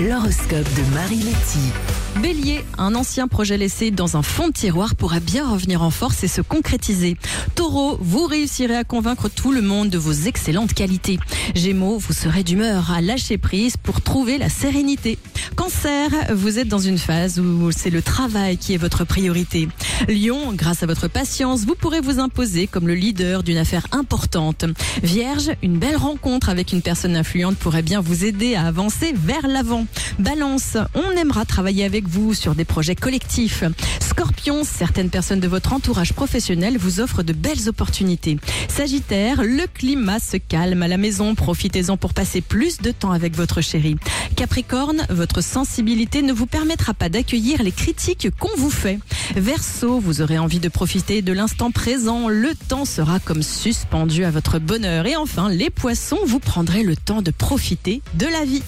L'horoscope de Marie Letty. Bélier, un ancien projet laissé dans un fond de tiroir pourra bien revenir en force et se concrétiser. Taureau, vous réussirez à convaincre tout le monde de vos excellentes qualités. Gémeaux, vous serez d'humeur à lâcher prise pour trouver la sérénité. Cancer, vous êtes dans une phase où c'est le travail qui est votre priorité. Lion, grâce à votre patience, vous pourrez vous imposer comme le leader d'une affaire importante. Vierge, une belle rencontre avec une personne influente pourrait bien vous aider à avancer vers l'avant. Balance, on aimera travailler avec vous sur des projets collectifs. Scorpion, certaines personnes de votre entourage professionnel vous offrent de belles opportunités. Sagittaire, le climat se calme à la maison, profitez-en pour passer plus de temps avec votre chéri. Capricorne, votre sensibilité ne vous permettra pas d'accueillir les critiques qu'on vous fait. Verseau, vous aurez envie de profiter de l'instant présent, le temps sera comme suspendu à votre bonheur. Et enfin, les poissons, vous prendrez le temps de profiter de la vie.